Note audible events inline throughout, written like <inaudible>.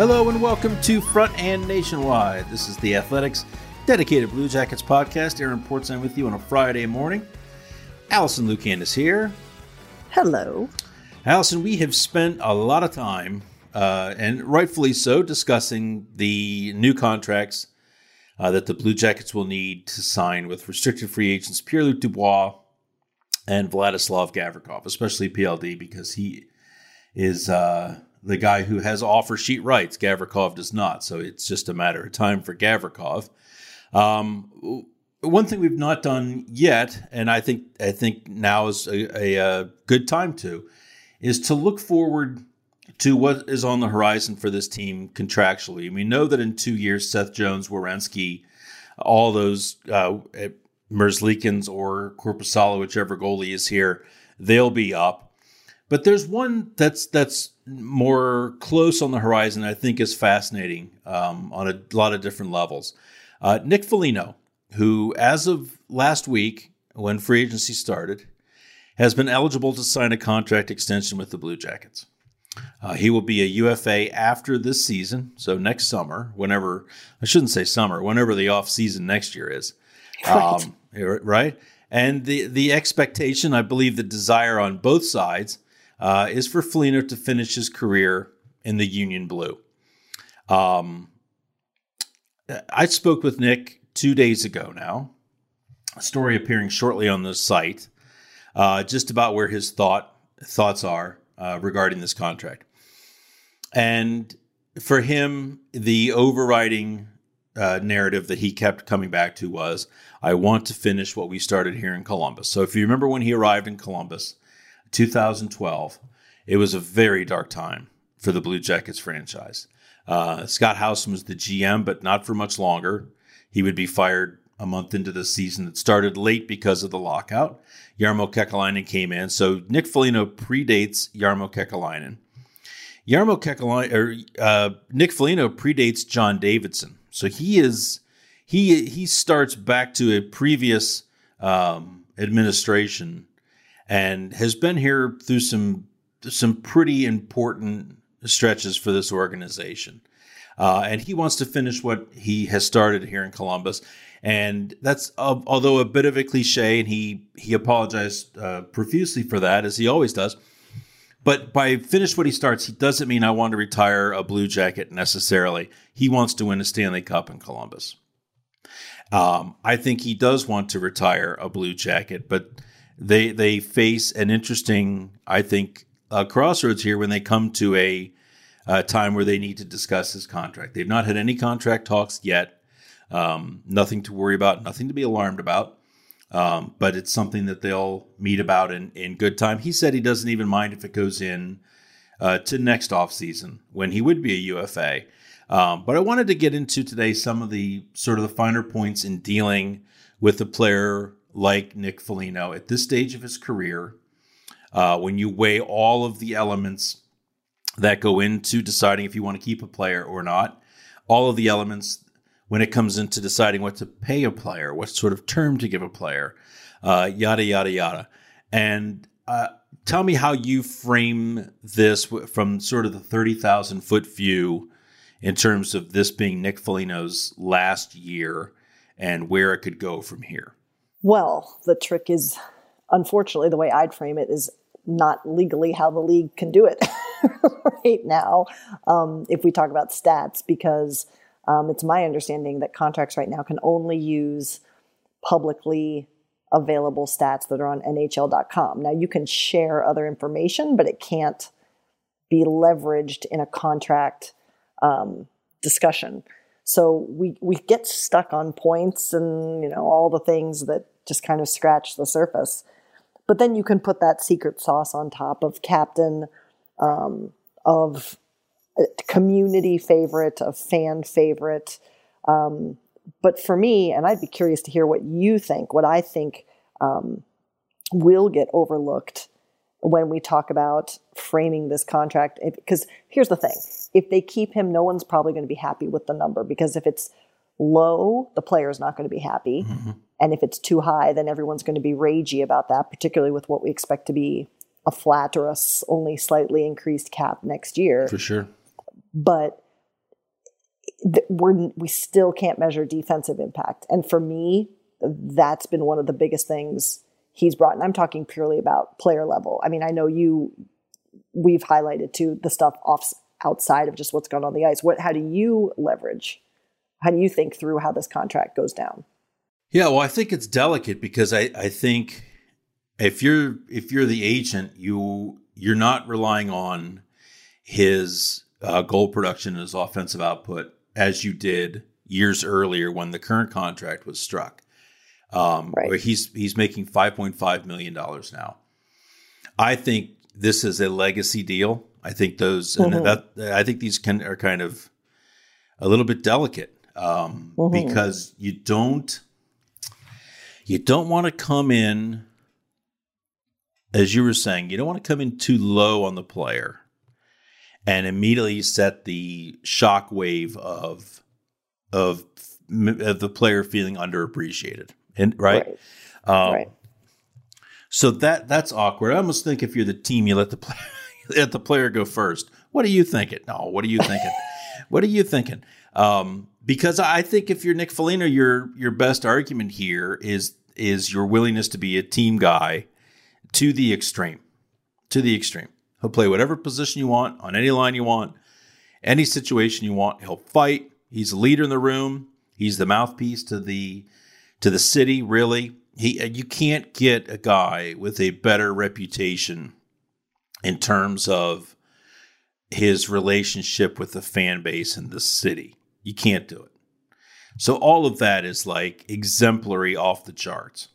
Hello and welcome to Front and Nationwide. This is the Athletics dedicated Blue Jackets podcast. Aaron Portzline with you on a Friday morning. Alison Lukan is here. Hello. Alison, we have spent a lot of time, uh, and rightfully so, discussing the new contracts uh, that the Blue Jackets will need to sign with restricted free agents Pierre Luc Dubois and Vladislav Gavrikov, especially PLD, because he is. Uh, the guy who has offer sheet rights. Gavrikov does not. So it's just a matter of time for Gavrikov. Um, one thing we've not done yet, and I think I think now is a, a, a, good time to, is to look forward to what is on the horizon for this team contractually. And we know that in two years, Seth Jones, Werenski, all those uh, Merzlikins or Korpisalo, whichever goalie is here, they'll be up. But there's one that's that's more close on the horizon. I think is fascinating um, on a lot of different levels. Uh, Nick Foligno, who as of last week, when free agency started, has been eligible to sign a contract extension with the Blue Jackets. Uh, he will be a UFA after this season, so next summer, whenever I shouldn't say summer, whenever the off season next year is, <laughs> right? Um, right? And the the expectation, I believe, the desire on both sides uh, is for Foligno to finish his career in the Union Blue. Um, I spoke with Nick two days ago now, a story appearing shortly on the site, uh, just about where his thought thoughts are uh, regarding this contract. And for him, the overriding uh, narrative that he kept coming back to was, I want to finish what we started here in Columbus. So if you remember when he arrived in Columbus, 2012, it was a very dark time for the Blue Jackets franchise. Uh, Scott Howson was the GM, but not for much longer. He would be fired a month into the season that started late because of the lockout. Jarmo Kekalainen came in. So Nick Foligno predates Jarmo Kekalainen. Jarmo Kekalainen, or uh, Nick Foligno predates John Davidson. So he is he he starts back to a previous um, administration and has been here through some some pretty important stretches for this organization. Uh, and he wants to finish what he has started here in Columbus. And that's uh, although a bit of a cliche, and he he apologized uh, profusely for that, as he always does. But by finish what he starts, he doesn't mean I want to retire a Blue Jacket necessarily. He wants to win a Stanley Cup in Columbus. Um, I think he does want to retire a Blue Jacket, but they they face an interesting, I think, uh, crossroads here when they come to a uh, time where they need to discuss his contract. They've not had any contract talks yet. Um, nothing to worry about, nothing to be alarmed about. Um, but it's something that they'll meet about in, in good time. He said he doesn't even mind if it goes in uh, to next offseason when he would be a UFA. Um, but I wanted to get into today some of the sort of the finer points in dealing with a player like Nick Foligno at this stage of his career. Uh, when you weigh all of the elements that go into deciding if you want to keep a player or not, all of the elements when it comes into deciding what to pay a player, what sort of term to give a player, uh, yada, yada, yada. And uh, tell me how you frame this from sort of the 30,000 foot view in terms of this being Nick Foligno's last year and where it could go from here. Well, the trick is, unfortunately, the way I'd frame it is not legally how the league can do it <laughs> right now. Um, if we talk about stats, because um, it's my understanding that contracts right now can only use publicly available stats that are on NHL.com. Now, you can share other information, but it can't be leveraged in a contract um, discussion. So we we get stuck on points and you know all the things that just kind of scratch the surface. But then you can put that secret sauce on top of captain, um, of community favorite, a fan favorite. Um, but for me, and I'd be curious to hear what you think, what I think um, will get overlooked when we talk about framing this contract. Because here's the thing if they keep him, no one's probably going to be happy with the number because if it's low, the player's not going to be happy. Mm-hmm. And if it's too high, then everyone's going to be ragey about that, particularly with what we expect to be a flat or a only slightly increased cap next year. For sure but we're we still can't measure defensive impact. And for me, that's been one of the biggest things he's brought. And I'm talking purely about player level. I mean, I know you we've highlighted too the stuff off outside of just what's going on the ice. What how do you leverage? How do you think through how this contract goes down? Yeah, well, I think it's delicate because I, I think if you're if you're the agent, you you're not relying on his uh, goal production and his offensive output as you did years earlier when the current contract was struck. Um, right. Where he's he's making five point five million dollars now. I think this is a legacy deal. I think those mm-hmm. and that I think these can are kind of a little bit delicate um, mm-hmm. because you don't you don't want to come in as you were saying you don't want to come in too low on the player and immediately set the shock wave of of, of the player feeling underappreciated. And right, right. Um, right. So that that's awkward. I almost think if you're the team, you let the player <laughs> let the player go first. What are you thinking? No, what are you thinking? <laughs> what are you thinking? Um, because I think if you're Nick Foligno, your your best argument here is is your willingness to be a team guy to the extreme, to the extreme. He'll play whatever position you want on any line you want, any situation you want. He'll fight. He's a leader in the room. He's the mouthpiece to the to the city. Really, he you can't get a guy with a better reputation in terms of his relationship with the fan base and the city. You can't do it. So all of that is like exemplary off the charts.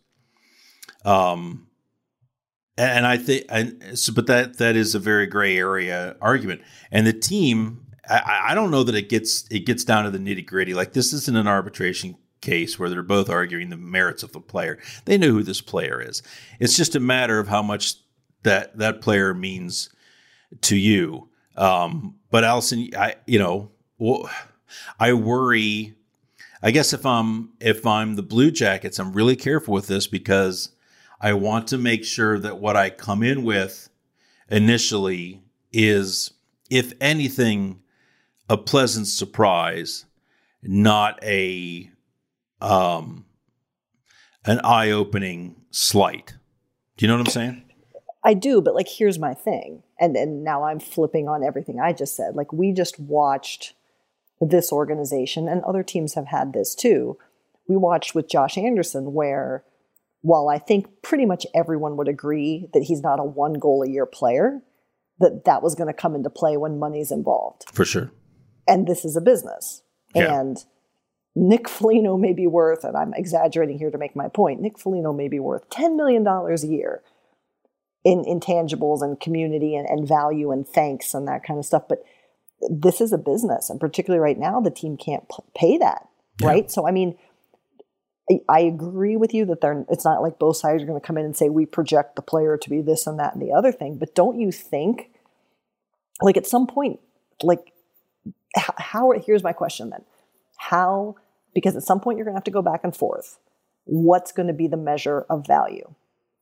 Um, and I think, and so, but that that is a very gray area argument. And the team, I, I don't know that it gets it gets down to the nitty gritty. Like this isn't an arbitration case where they're both arguing the merits of the player. They know who this player is. It's just a matter of how much that that player means to you. Um, but Alison, I you know, well, I worry. I guess if I'm if I'm the Blue Jackets, I'm really careful with this because I want to make sure that what I come in with initially is, if anything, a pleasant surprise, not a um, an eye-opening slight. Do you know what I'm saying? I do, but like here's my thing. And and now I'm flipping on everything I just said. Like we just watched this organization and other teams have had this too. We watched with Josh Anderson where while I think pretty much everyone would agree that he's not a one goal a year player, that that was going to come into play when money's involved. For sure. And this is a business. Yeah. And Nick Foligno may be worth, and I'm exaggerating here to make my point, Nick Foligno may be worth $10 million a year in intangibles and community and, and value and thanks and that kind of stuff. But this is a business. And particularly right now, the team can't p- pay that. Right. So, I mean, I- I agree with you that they're. It's not like both sides are going to come in and say we project the player to be this and that and the other thing. But don't you think, like at some point, like h- how? Here's my question then: How? Because at some point you're going to have to go back and forth. What's going to be the measure of value?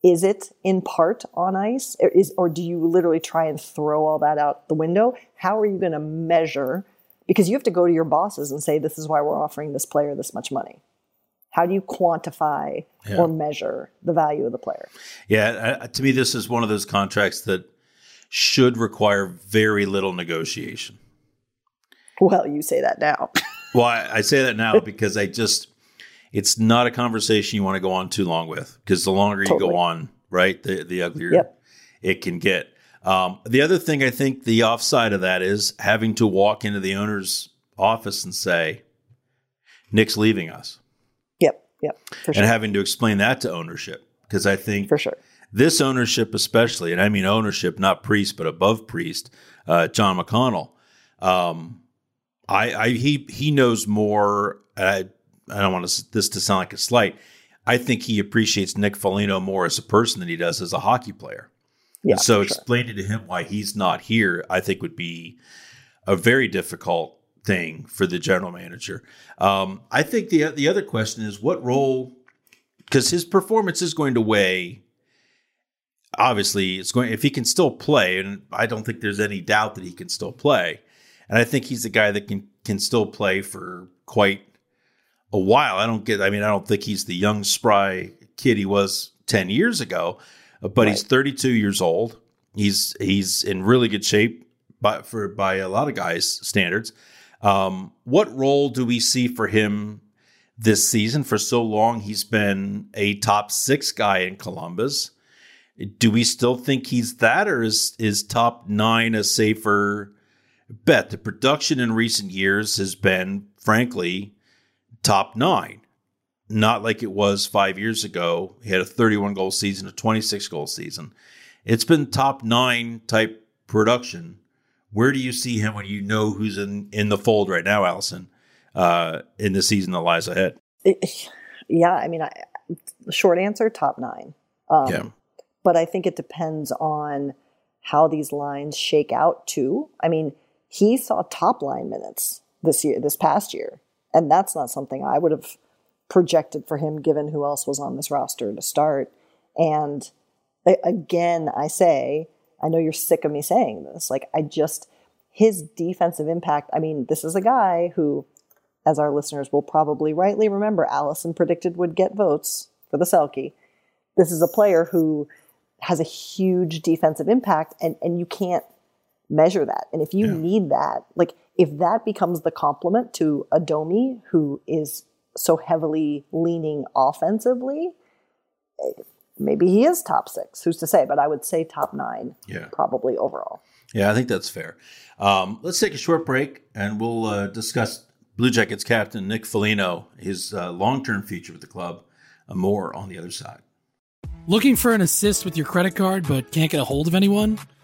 Is it in part on ice, or, is, or do you literally try and throw all that out the window? How are you going to measure? Because you have to go to your bosses and say, "This is why we're offering this player this much money." How do you quantify Yeah. or measure the value of the player? Yeah, uh, to me, this is one of those contracts that should require very little negotiation. Well, you say that now. <laughs> Well, I, I say that now because I just, it's not a conversation you want to go on too long with because the longer you go on, right, the, the uglier Yep. it can get. Um, the other thing I think the offside of that is having to walk into the owner's office and say, Nick's leaving us, yep, yep, sure, and having to explain that to ownership because I think for sure. this ownership especially and i mean ownership not priest but above priest uh, john mcconnell um, I, I he he knows more. I, I don't want to, this to sound like a slight. I think he appreciates nick Foligno more as a person than he does as a hockey player. Yeah, and so for sure. explaining to him why he's not here i think would be a very difficult thing for the general manager. Um, i think the the other question is what role because his performance is going to weigh obviously it's going if he can still play and i don't think there's any doubt that he can still play and i think he's a guy that can can still play for quite a while. I don't get i mean i don't think he's the young spry kid he was 10 years ago but he's 32 years old. He's he's in really good shape by for by a lot of guys standards. Um, what role do we see for him this season? For so long he's been a top six guy in columbus. Do we still think he's that, or is is top nine a safer bet? The production in recent years has been, frankly, top nine. Not like it was five years ago. He had a 31 goal season, a 26 goal season. It's been top nine type production. Where do you see him when you know who's in, in the fold right now, Alison, uh, in the season that lies ahead? <laughs> Yeah, I mean, I, short answer, top nine. Um, yeah. but I think it depends on how these lines shake out too. I mean, he saw top line minutes this year, this past year, and that's not something I would have projected for him given who else was on this roster to start. And again, I say, I know you're sick of me saying this. Like, I just, his defensive impact, I mean, this is a guy who, as our listeners will probably rightly remember, Alison predicted would get votes for the Selke. This is a player who has a huge defensive impact, and, and you can't measure that. And if you Yeah. need that, like if that becomes the complement to a Domi who is so heavily leaning offensively, eh, maybe he is top six. Who's to say? But I would say top nine, Yeah. probably overall. Yeah, I think that's fair. Um, let's take a short break and we'll uh, discuss Blue Jackets captain Nick Foligno, his uh, long term future with the club, uh, more on the other side. Looking for an assist with your credit card but can't get a hold of anyone?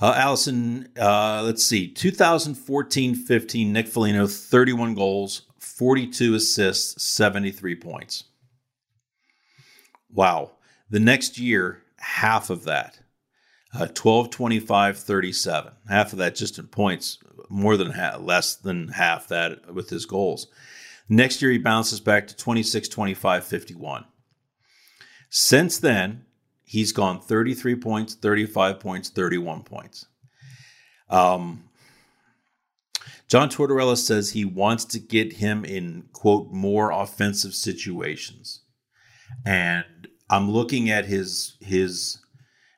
Uh, Alison, uh, let's see. 2014 15, Nick Foligno, 31 goals, 42 assists, 73 points. Wow. The next year, half of that. Uh, 12, 25, 37. Half of that just in points, more than half, less than half that with his goals. Next year, he bounces back to 26, 25, 51. Since then, he's gone 33 points, 35 points, 31 points. Um, John Tortorella says he wants to get him in, quote, more offensive situations. And I'm looking at his his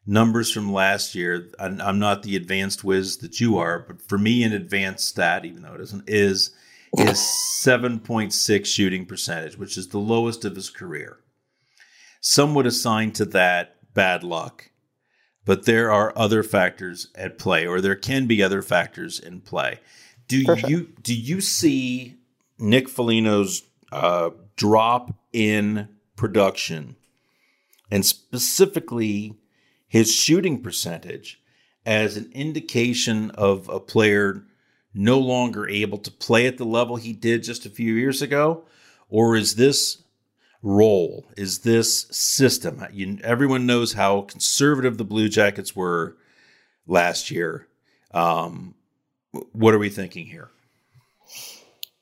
numbers from last year. I'm not the advanced whiz that you are, but for me, an advanced stat, even though it isn't, is is 7.6 shooting percentage, which is the lowest of his career. Some would assign to that bad luck, but there are other factors at play, or there can be other factors in play. Do Perfect. you do you see Nick Foligno's uh, drop in production, and specifically his shooting percentage, as an indication of a player no longer able to play at the level he did just a few years ago? Or is this role, is this system? You, everyone knows how conservative the Blue Jackets were last year. Um, what are we thinking here?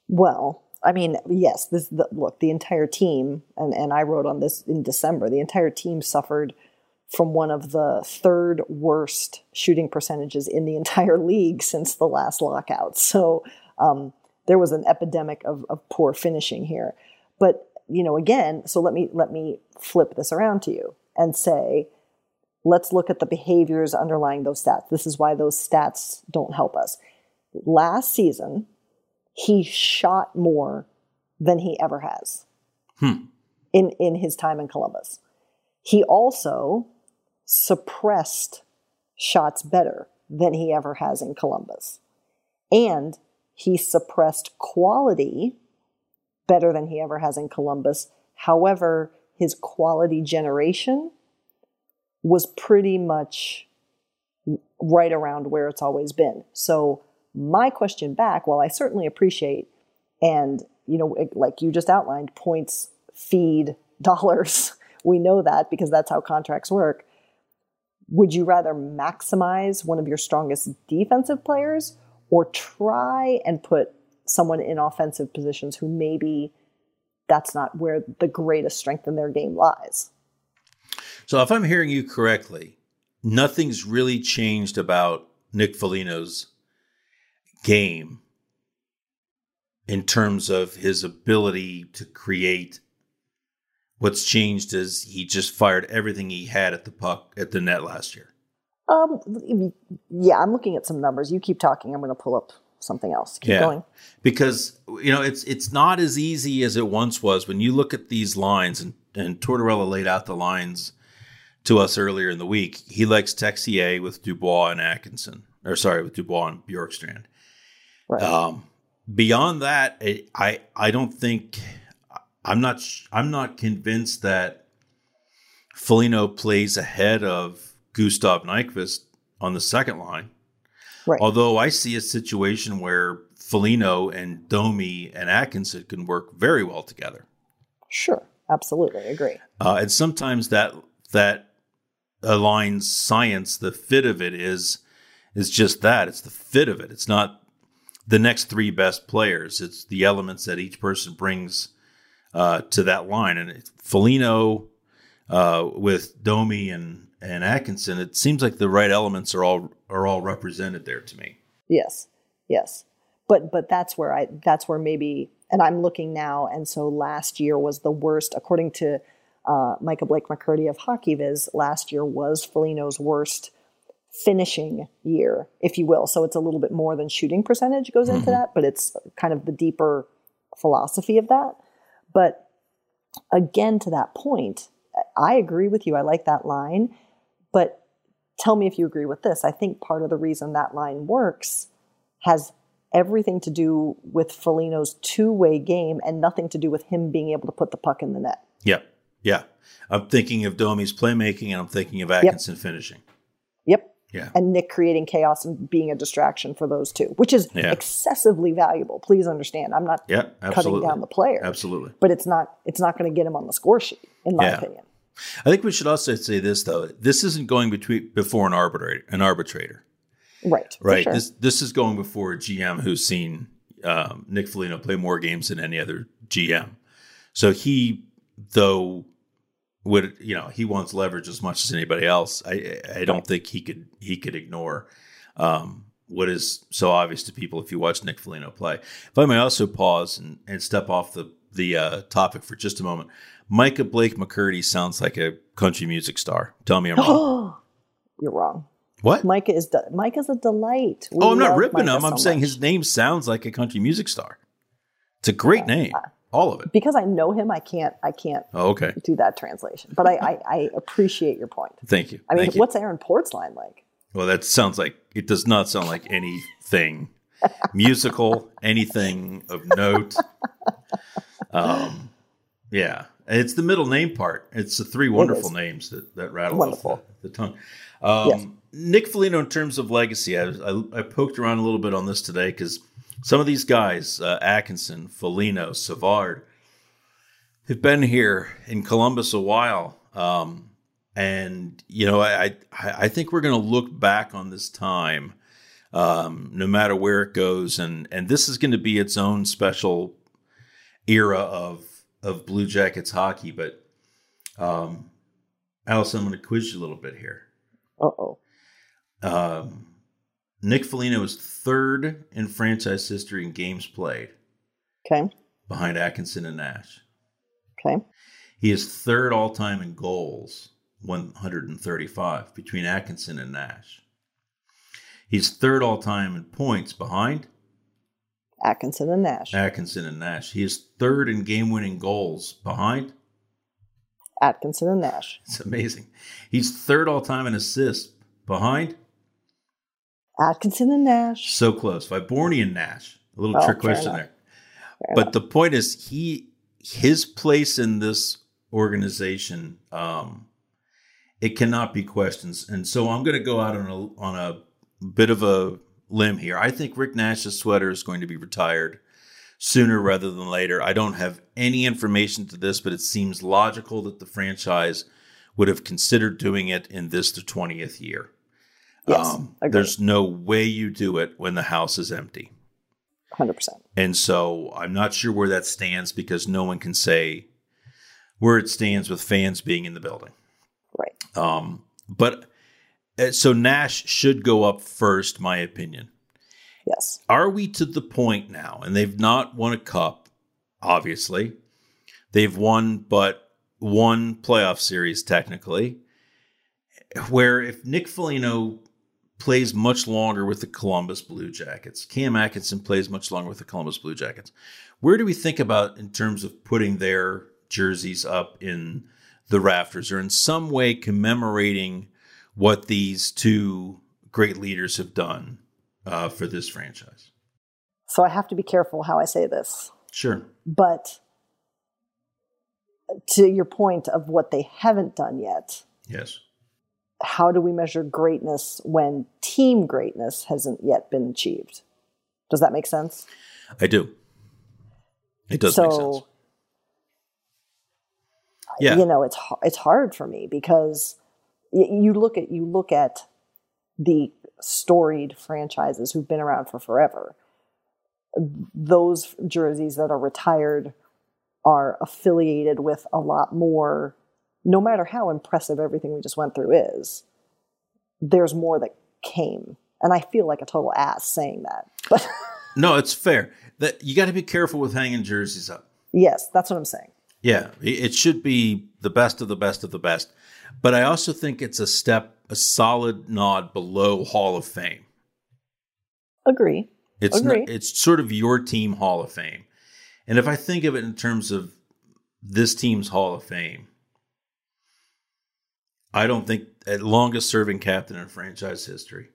Well, I mean, yes, this the, look, the entire team, and, and I wrote on this in December, the entire team suffered – from one of the third worst shooting percentages in the entire league since the last lockout. So um, there was an epidemic of, of poor finishing here. But you know, again, so let me let me flip this around to you and say, let's look at the behaviors underlying those stats. This is why those stats don't help us. Last season, he shot more than he ever has hmm. in in his time in Columbus. He also suppressed shots better than he ever has in Columbus. And he suppressed quality better than he ever has in Columbus. However, his quality generation was pretty much right around where it's always been. So, my question back, while I certainly appreciate and, you know, like you just outlined, points feed <laughs> dollars. We know that because that's how contracts work would you rather maximize one of your strongest defensive players or try and put someone in offensive positions who maybe that's not where the greatest strength in their game lies? So, if I'm hearing you correctly, nothing's really changed about Nick Foligno's game in terms of his ability to create What's changed is he just fired everything he had at the puck at the net last year. Um, yeah, I'm looking at some numbers. You keep talking. I'm going to pull up something else. Keep yeah. going. Because you know it's it's not as easy as it once was. When you look at these lines, and and Tortorella laid out the lines to us earlier in the week. He likes Texier with Dubois and Atkinson, or sorry, with Dubois and Bjorkstrand. Right. Um, beyond that, it, I I don't think I'm not I'm not convinced that Foligno plays ahead of Gustav Nyquist on the second line. Right. Although I see a situation where Foligno and Domi and Atkinson can work very well together. Sure, absolutely, agree. Uh, and sometimes that that aligns science. The fit of it is is just that. It's the fit of it. It's not the next three best players. It's the elements that each person brings uh, to that line. And Foligno uh, with Domi and and Atkinson, it seems like the right elements are all are all represented there to me. Yes, yes, but but that's where I that's where maybe, and I'm looking now, and so last year was the worst according to uh, Micah Blake McCurdy of HockeyViz. Last year was Foligno's worst finishing year, if you will. So it's a little bit more than shooting percentage goes into mm-hmm. that, but it's kind of the deeper philosophy of that. But again, to that point, I agree with you. I like that line. But tell me if you agree with this. I think part of the reason that line works has everything to do with Foligno's two way game and nothing to do with him being able to put the puck in the net. Yeah. Yeah. I'm thinking of Domi's playmaking and I'm thinking of Atkinson yep. finishing. Yep. Yeah. and Nick creating chaos and being a distraction for those two, which is Yeah. excessively valuable. Please understand, I'm not Yeah, cutting down the player, Absolutely. but it's not it's not going to get him on the score sheet, in my Yeah. opinion. I think we should also say this though. This isn't going between before an arbitrator, an arbitrator, Right, right? sure. This this is going before a GM who's seen um, Nick Foligno play more games than any other GM. So he, though, would you know he wants leverage as much as anybody else. I I don't think he could he could ignore um, what is so obvious to people if you watch Nick Foligno play. If I may also pause and, and step off the the uh, topic for just a moment. Micah Blake McCurdy sounds like a country music star. Tell me I'm wrong. <gasps> You're wrong. what? Micah is de- Micah's a delight. We oh, I'm not ripping Micah him. I'm saying much. his name sounds like a country music star. It's a great name. All of it. because I know him. I can't I can't Oh, okay. do that translation, but I I, I appreciate your point. <laughs> Thank you. I mean, Thank you. what's Aaron Portzline like? Well, that sounds like it does not sound like anything <laughs> musical, anything of note. <laughs> Um, yeah, it's the middle name part. It's the three wonderful names that, that rattle the, the tongue. Um, Yes. Nick Foligno, in terms of legacy, I, I, I poked around a little bit on this today because some of these guys, uh, Atkinson, Foligno, Savard, have been here in Columbus a while. Um, and you know, I I, I think we're going to look back on this time, um, no matter where it goes, and and this is going to be its own special era of of Blue Jackets hockey. But um, Alison, I'm going to quiz you a little bit here. Uh oh. Um, Nick Foligno is third in franchise history in games played, Okay. behind Atkinson and Nash. Okay. He is third all time in goals, 135, between Atkinson and Nash. He's third all time in points behind Atkinson and Nash. Atkinson and Nash. He is third in game winning goals behind. Atkinson and Nash. <laughs> It's amazing. He's third all time in assists behind. Atkinson and Nash. So close. Vyborny and Nash. A little Oh, trick question enough. there. Fair but enough. the point is he his place in this organization um it cannot be questioned and so i'm going to go out on a on a bit of a limb here i think rick nash's sweater is going to be retired sooner rather than later i don't have any information to this but it seems logical that the franchise would have considered doing it in this the 20th year Yes, um, there's no way you do it when the house is empty 100%. and so I'm not sure where that stands because no one can say where it stands with fans being in the building. Right. Um, but Uh, so Nash should go up first, my opinion. Yes. Are we to the point now? And they've not won a cup, obviously. They've won but one playoff series technically. Where if Nick Foligno plays much longer with the Columbus Blue Jackets, Cam Atkinson plays much longer with the Columbus Blue Jackets. Where do we think about in terms of putting their jerseys up in the rafters or in some way commemorating what these two great leaders have done uh, for this franchise? So I have to be careful how I say this. Sure. But to your point of what they haven't done yet, Yes. how do we measure greatness when team greatness hasn't yet been achieved? Does that make sense? I do. It does so, make sense. Yeah. you know, it's it's hard for me because you look at you look at the storied franchises who've been around for forever. Those jerseys that are retired are affiliated with a lot more. No matter how impressive everything we just went through is, there's more that came, and I feel like a total ass saying that. But <laughs> No, it's fair. That you got to be careful with hanging jerseys up. yes, that's what I'm saying. Yeah, it it should be the best of the best of the best. But I also think it's a step, a solid nod below Hall of Fame. Agree. It's Agree. not, it's sort of your team Hall of Fame. And if I think of it in terms of this team's Hall of Fame, I don't think at longest serving captain in franchise history.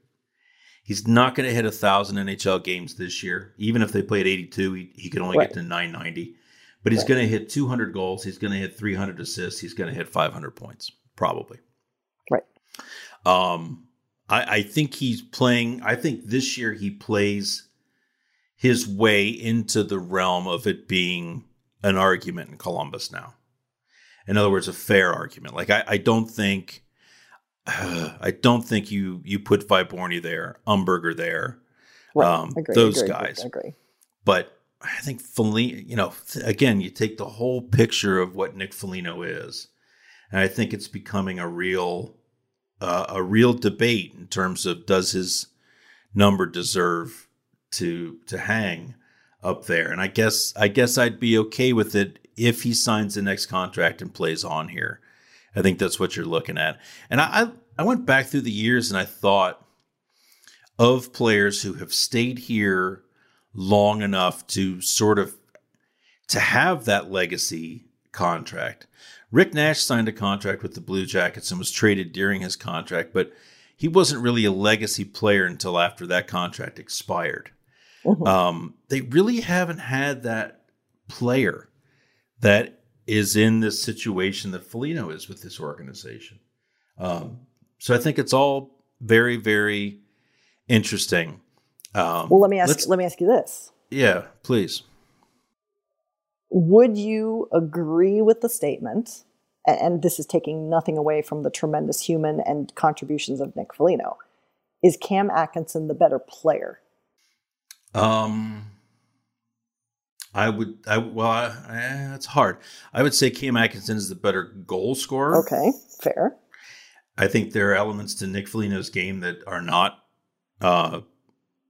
He's not going to hit a thousand NHL games this year. Even if they played 82, he, he could only Right. get to 990. But he's going to hit 200 goals. He's going to hit 300 assists. He's going to hit 500 points, probably. Right. Um, I, I think he's playing. I think this year he plays his way into the realm of it being an argument in Columbus now. In other words, a fair argument. Like I, I don't think, uh, <sighs> I don't think you you put Vyborny there, Umberger there, Right. um, agree, those agree, guys. Agree. But I think Foligno, you know, th- again, you take the whole picture of what Nick Foligno is, and I think it's becoming a real, uh, a real debate in terms of does his number deserve to to hang up there? And I guess I guess I'd be okay with it if he signs the next contract and plays on here. I think that's what you're looking at. And I I, I went back through the years and I thought of players who have stayed here long enough to sort of to have that legacy contract. Rick Nash signed a contract with the Blue Jackets and was traded during his contract, but he wasn't really a legacy player until after that contract expired. Um, they really haven't had that player that is in this situation that Foligno is with this organization. Um, so I think it's all very, very interesting. Um, Well, let me ask. Let me ask you this: yeah, please. Would you agree with the statement? And this is taking nothing away from the tremendous human and contributions of Nick Foligno. Is Cam Atkinson the better player? Um, I would. I well, I, eh, it's hard. I would say Cam Atkinson is the better goal scorer. Okay, fair. I think there are elements to Nick Foligno's game that are not uh,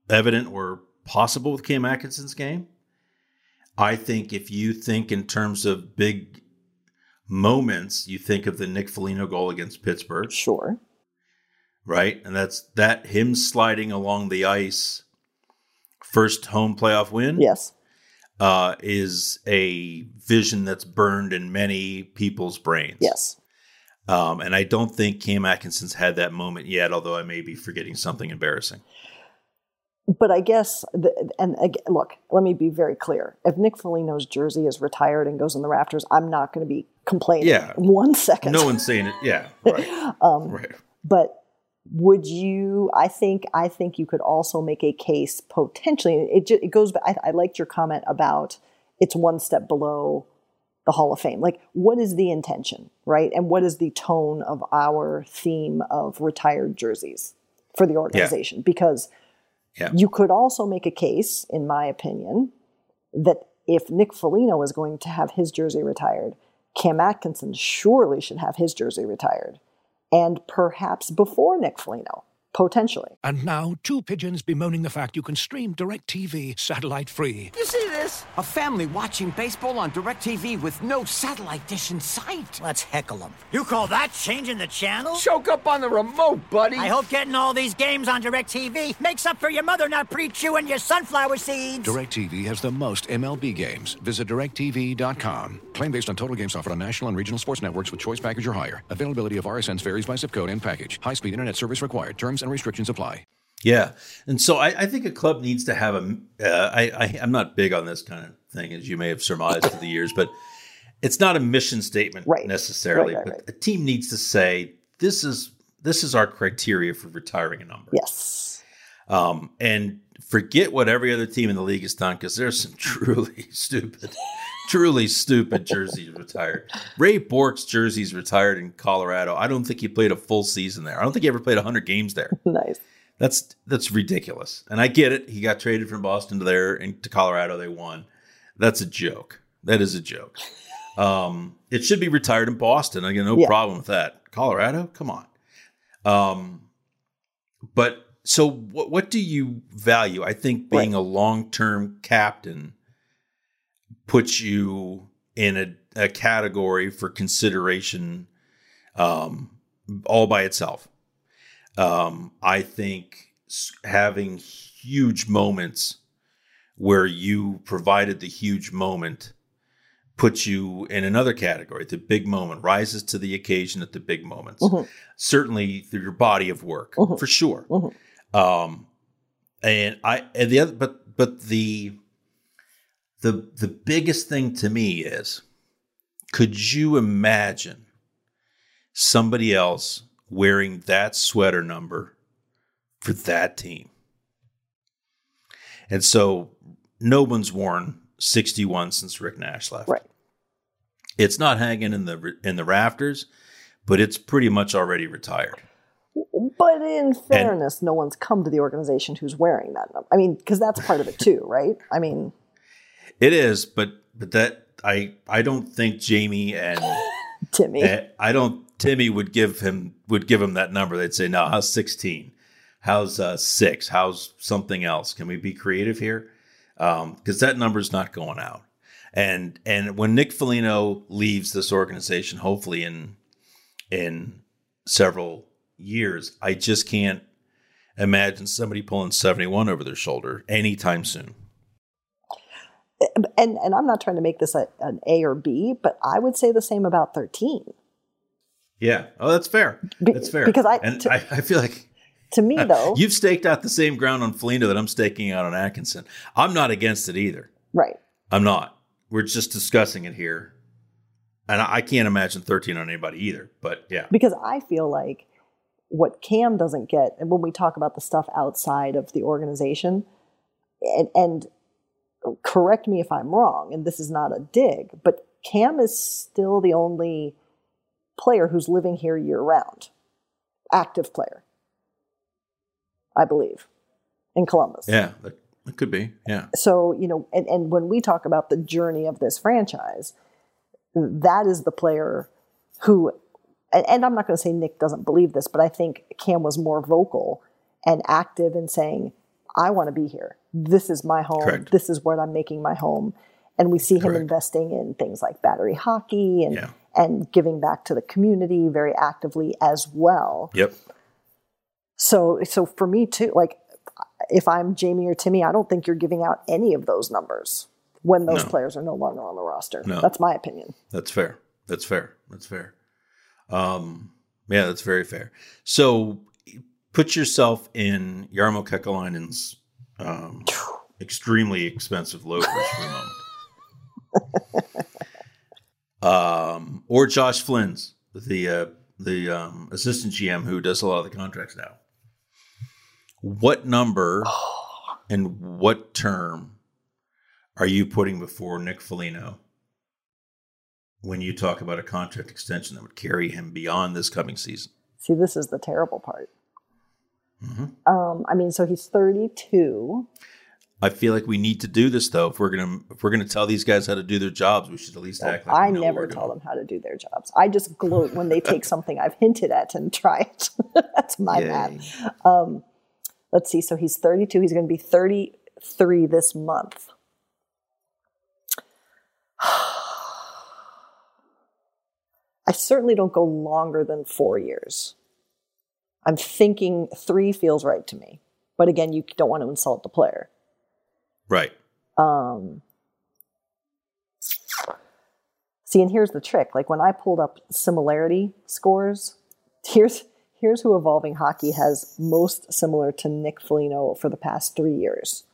evident or possible with Cam Atkinson's game. I think if you think in terms of big moments, you think of the Nick Foligno goal against Pittsburgh, Sure. right? And that's that him sliding along the ice, first home playoff win. Yes. uh, is a vision that's burned in many people's brains. Yes. Um, and I don't think Cam Atkinson's had that moment yet, although I may be forgetting something embarrassing. But I guess, the, and ag- look, let me be very clear. If Nick Foligno's jersey is retired and goes in the rafters, I'm not going to be complaining. Yeah. One second. No one's saying it. Yeah. <laughs> Right. um, right. but would you i think i think you could also make a case potentially it, it goes back I, I liked your comment about it's one step below the hall of fame like what is the intention right and what is the tone of our theme of retired jerseys for the organization because Yeah. you could also make a case in my opinion that if nick Foligno is going to have his jersey retired cam atkinson surely should have his jersey retired and perhaps before Nick Foligno, potentially. And now, two pigeons bemoaning the fact you can stream DirecTV satellite free. You see this? A family watching baseball on DirecTV with no satellite dish in sight. Let's heckle them. You call that changing the channel? Choke up on the remote, buddy. I hope getting all these games on DirecTV makes up for your mother not pre-chewing your sunflower seeds. DirecTV has the most MLB games. Visit directv.com. Claim based on total games offered on national and regional sports networks with choice package or higher. Availability of RSNs varies by zip code and package. High speed internet service required. Terms and restrictions apply. Yeah. And so I, I think a club needs to have a. Uh, I, I, I'm not big on this kind of thing, as you may have surmised through the years, but it's not a mission statement Right. necessarily. Right, right, but right. a team needs to say, this is this is our criteria for retiring a number. Yes. Um, and forget what every other team in the league has done because there's some <laughs> truly stupid, truly stupid jersey retired. Ray Bourque's jerseys retired in Colorado. I don't think he played a full season there. I don't think he ever played 100 games there. <laughs> Nice. That's that's ridiculous. And I get it. He got traded from Boston to there and to Colorado. They won. That's a joke. That is a joke. Um, it should be retired in Boston. I got no Yeah. problem with that. Colorado, come on. Um, but so what? What do you value? I think being a long term captain puts you in a, a category for consideration um, all by itself. Um, I think having huge moments where you provided the huge moment puts you in another category. The big moment rises to the occasion at the big moments. Certainly through your body of work, for sure. Um, and I and the other, but but the the the biggest thing to me is, could you imagine somebody else wearing that sweater number for that team. And so no one's worn 61 since Rick Nash left. Right. It's not hanging in the in the rafters, but it's pretty much already retired. But in fairness, and, no one's come to the organization who's wearing that. number. I mean, because that's part of it too, right? I mean, it is, but but that I I don't think Jamie and <laughs> Timmy. Uh, I don't. Timmy would give him would give him that number. They'd say, "No, how's sixteen? How's uh, six? How's something else? Can we be creative here?" Because um, that number's not going out. And and when Nick Foligno leaves this organization, hopefully in in several years, I just can't imagine somebody pulling seventy one over their shoulder anytime soon and and I'm not trying to make this a, an A or B, but I would say the same about 13. Yeah. Oh, that's fair. That's fair. Because I and to, I, I, feel like to me <laughs> though, you've staked out the same ground on Foligno that I'm staking out on Atkinson. I'm not against it either. Right. I'm not. We're just discussing it here, and I, I can't imagine 13 on anybody either. But yeah, because I feel like what Cam doesn't get, and when we talk about the stuff outside of the organization, and and correct me if I'm wrong, and this is not a dig, but Cam is still the only player who's living here year round, active player, I believe, in Columbus. Yeah, that, that could be. Yeah. So, you know, and, and when we talk about the journey of this franchise, that is the player who, and, and I'm not going to say Nick doesn't believe this, but I think Cam was more vocal and active in saying, I want to be here this is my home. Correct. This is what I'm making my home. And we see him investing in things like battery hockey and yeah. and giving back to the community very actively as well. Yep. So so for me too, like if I'm Jamie or Timmy, I don't think you're giving out any of those numbers when those no. players are no longer on the roster. No. That's my opinion. That's fair. That's fair. That's fair. Um, yeah, that's very fair. So put yourself in Jarmo Kekalainen's um, <sighs> extremely expensive loafers for a moment. <laughs> um, or Josh Flynn's, the uh, the um, assistant GM who does a lot of the contracts now. What number <sighs> and what term are you putting before Nick Foligno when you talk about a contract extension that would carry him beyond this coming season? See, this is the terrible part. Mm-hmm. Um, I mean, so he's 32. I feel like we need to do this though. If we're gonna if we're gonna tell these guys how to do their jobs, we should at least act like I never tell them how to do their jobs. I just gloat when they take <laughs> something I've hinted at and try it. <laughs> That's my Yay. math. Um, let's see. So he's 32. He's going to be 33 this month. <sighs> I certainly don't go longer than four years. I'm thinking three feels right to me. But again, you don't want to insult the player. Right. Um, see, and here's the trick. Like when I pulled up similarity scores, here's here's who evolving hockey has most similar to Nick Foligno for the past three years.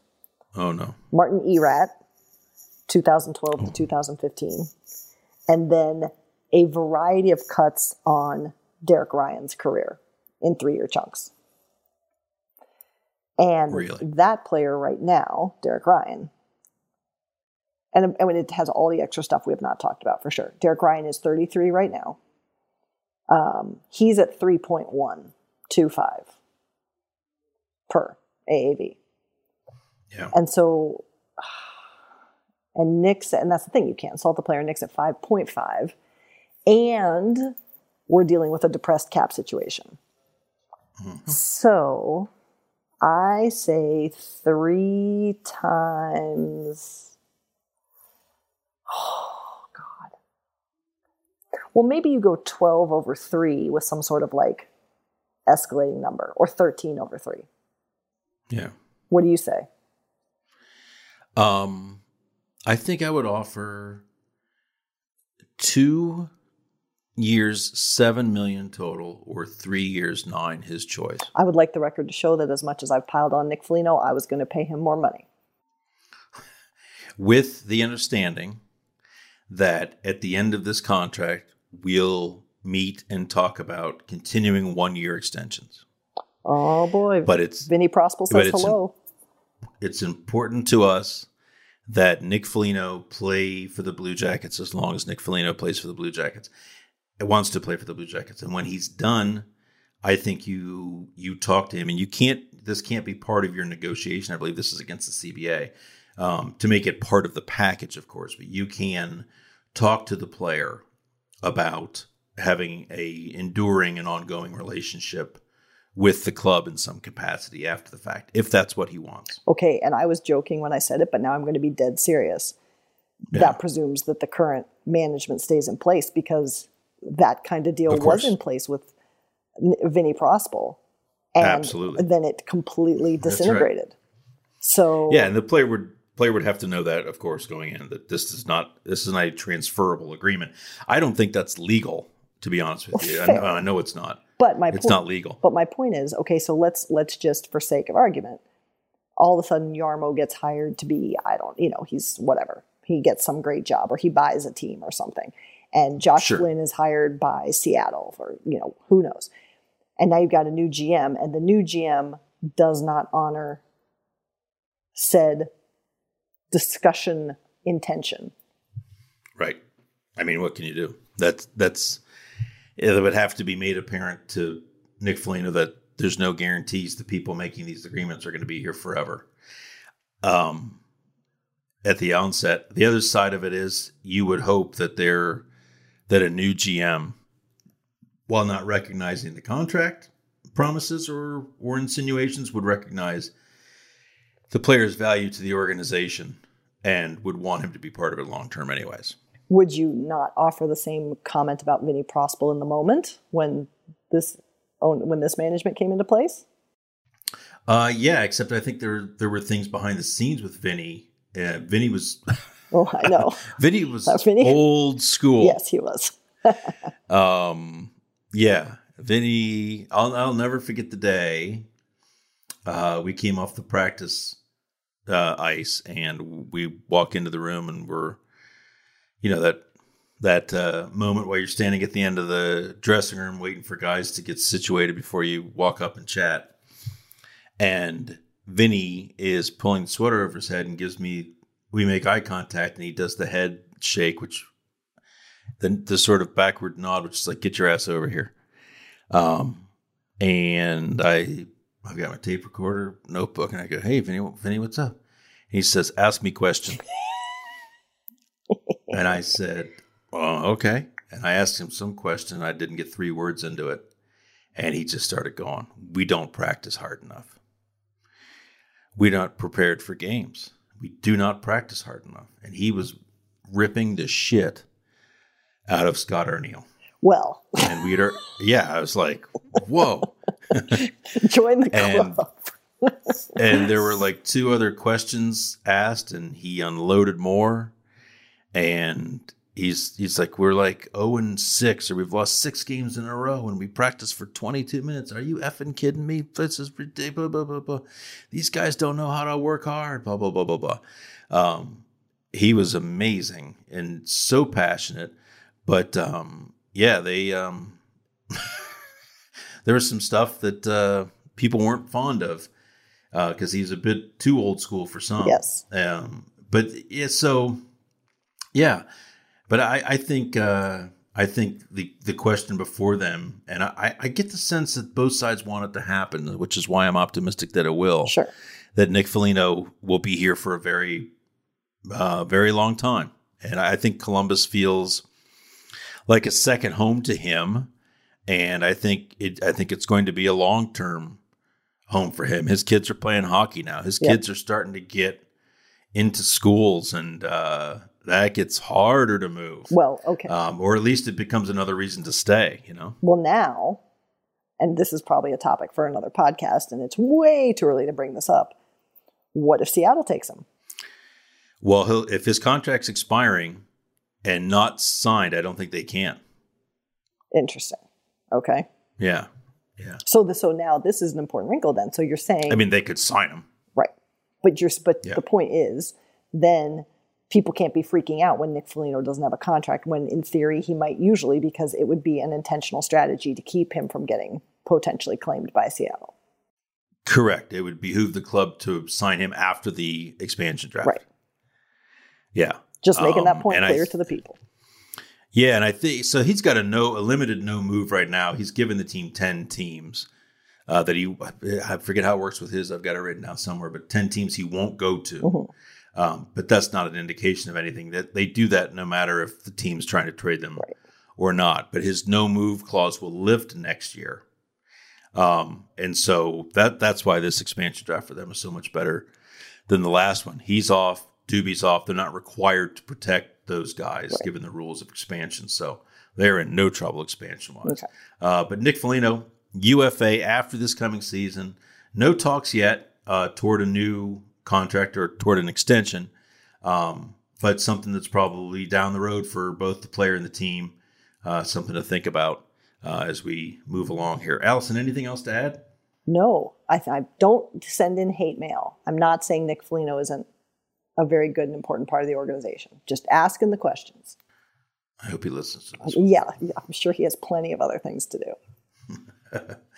Oh no. Martin Erat, 2012 oh. to 2015. And then a variety of cuts on Derek Ryan's career in three year chunks. And really? that player right now, Derek Ryan, and I mean, it has all the extra stuff we have not talked about for sure. Derek Ryan is 33 right now. Um, he's at 3.125 per AAV. Yeah. And so, and Nick's, and that's the thing, you can't insult the player. Nick's at 5.5. And we're dealing with a depressed cap situation. Mm-hmm. So I say three times. <sighs> Oh, God. Well, maybe you go 12 over 3 with some sort of like escalating number or 13 over 3. Yeah. What do you say? Um, I think I would offer two years, seven million total, or three years, nine, his choice. I would like the record to show that as much as I've piled on Nick Foligno, I was going to pay him more money. With the understanding that at the end of this contract, we'll meet and talk about continuing one year extensions. Oh boy! But it's Vinny Prospal says it's- hello. it's important to us that Nick Foligno play for the Blue Jackets as long as Nick Foligno plays for the Blue Jackets. It wants to play for the Blue Jackets, and when he's done, I think you you talk to him, and you can't. This can't be part of your negotiation. I believe this is against the CBA um, to make it part of the package, of course. But you can talk to the player about having a enduring and ongoing relationship with the club in some capacity after the fact, if that's what he wants. Okay, and I was joking when I said it, but now I'm going to be dead serious. Yeah. That presumes that the current management stays in place because that kind of deal Of was in place with Vinny Prospal, and Absolutely. then it completely That's right. disintegrated. So Yeah, and the player would player would have to know that, of course, going in that this is not this is not a transferable agreement. I don't think that's legal, to be honest with you. I. I know it's not. But my It's point, not legal. But my point is, okay, so let's let's just for sake of argument, all of a sudden Jarmo gets hired to be, I don't, you know, he's whatever. He gets some great job or he buys a team or something. And Josh Sure. Flynn is hired by Seattle or, you know, who knows. And now you've got a new GM and the new GM does not honor said discussion intention. Right. I mean, what can you do? That's that's it would have to be made apparent to Nick Foligno that there's no guarantees the people making these agreements are going to be here forever. Um, at the onset, the other side of it is you would hope that they're that a new GM, while not recognizing the contract promises or or insinuations, would recognize the player's value to the organization and would want him to be part of it long term, anyways. would you not offer the same comment about Vinny Prospal in the moment when this when this management came into place? Uh, yeah, except I think there there were things behind the scenes with Vinny. Uh, Vinny was Oh, I know. <laughs> Vinny was That Vinny? old school. yes, he was. <laughs> Um, yeah, Vinny. I'll I'll never forget the day. Uh, we came off the practice uh, ice and we walk into the room and we're, you know that that uh, moment while you're standing at the end of the dressing room waiting for guys to get situated before you walk up and chat. And Vinny is pulling the sweater over his head and gives me. We make eye contact and he does the head shake, which the the sort of backward nod, which is like, "Get your ass over here." Um, and I I've got my tape recorder, notebook, and I go, "Hey, Vinny, Vinny, what's up?" he says, "Ask me question." <laughs> and I said, "Oh, okay." And I asked him some question. I didn't get three words into it, and he just started going, "We don't practice hard enough. We're not prepared for games. We do not practice hard enough." And he was ripping the shit out of Scott Arniel. Well, And we'd, er, yeah, I was like, whoa. <laughs> join the And- club. <laughs> and there were like two other questions asked, and he unloaded more. And he's he's like, we're like zero and six, or we've lost six games in a row, and we practiced for twenty two minutes. Are you effing kidding me? This is ridiculous. Blah, blah, blah. These guys don't know how to work hard. Blah blah blah blah blah. Um, he was amazing and so passionate, but um, yeah, they um, <laughs> there was some stuff that uh, people weren't fond of because he's a bit too old school for some. Yes. Um, but yeah, so yeah, but I, I think uh, I think the the question before them, and I, I get the sense that both sides want it to happen, which is why I'm optimistic that it will. Sure. That Nick Foligno will be here for a very, uh, very long time, and I think Columbus feels like a second home to him, and I think it I think it's going to be a long term home for him. His kids are playing hockey now. His Yeah. kids are starting to get into schools, and uh, that gets harder to move. Well, okay. Um, or at least it becomes another reason to stay. You know, well, now, and this is probably a topic for another podcast, and it's way too early to bring this up. What if Seattle takes him? well, he'll, if his contract's expiring and not signed, I don't think they can. Interesting. Okay. Yeah, yeah. So the, so now this is an important wrinkle then. So you're saying I mean, they could sign him. right, but you're but Yeah. the point is then people can't be freaking out when Nick Foligno doesn't have a contract when in theory he might usually because it would be an intentional strategy to keep him from getting potentially claimed by Seattle. Correct. It would behoove the club to sign him after the expansion draft. Right. Yeah. Just making that Um, point and I clear th- to the people. Yeah, and I think so. He's got a no, a limited no move right now. He's given the team ten teams uh, that he. I forget how it works with his. I've got it written down somewhere, but ten teams he won't go to. Mm-hmm. Um, but that's not an indication of anything. That they do that no matter if the team's trying to trade them or not. But his no move clause will lift next year, um, and so that that's why this expansion draft for them is so much better than the last one. He's off. Doobie's off. They're not required to protect those guys given the rules of expansion. So they're in no trouble expansion wise. Okay. Uh, but Nick Foligno, UFA after this coming season. No talks yet uh, toward a new contract or toward an extension, um, but something that's probably down the road for both the player and the team. Uh, something to think about uh, as we move along here. Alison, anything else to add? No, I, I don't send in hate mail. I'm not saying Nick Foligno isn't a very good and important part of the organization. Just asking the questions. I hope he listens to this. Yeah, yeah, I'm sure he has plenty of other things to do. <laughs> <laughs>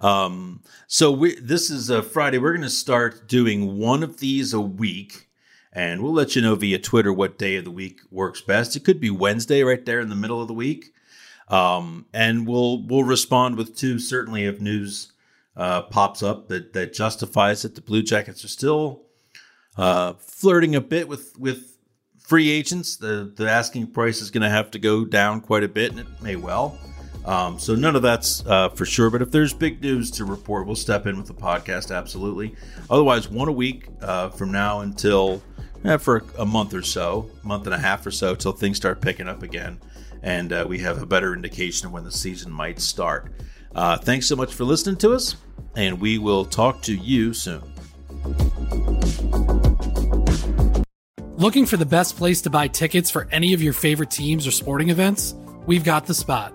Um, so we, this is a Friday. We're going to start doing one of these a week, and we'll let you know via Twitter what day of the week works best. It could be Wednesday, right there in the middle of the week, um, and we'll we'll respond with two. Certainly, if news uh, pops up that that justifies it, the Blue Jackets are still uh, flirting a bit with with free agents. The the asking price is going to have to go down quite a bit, and it may well. Um, so none of that's uh, for sure. But if there's big news to report, we'll step in with the podcast. Absolutely. Otherwise, one a week uh, from now until eh, for a month or so, month and a half or so, till things start picking up again, and uh, we have a better indication of when the season might start. Uh, thanks so much for listening to us, and we will talk to you soon. Looking for the best place to buy tickets for any of your favorite teams or sporting events? We've got the spot.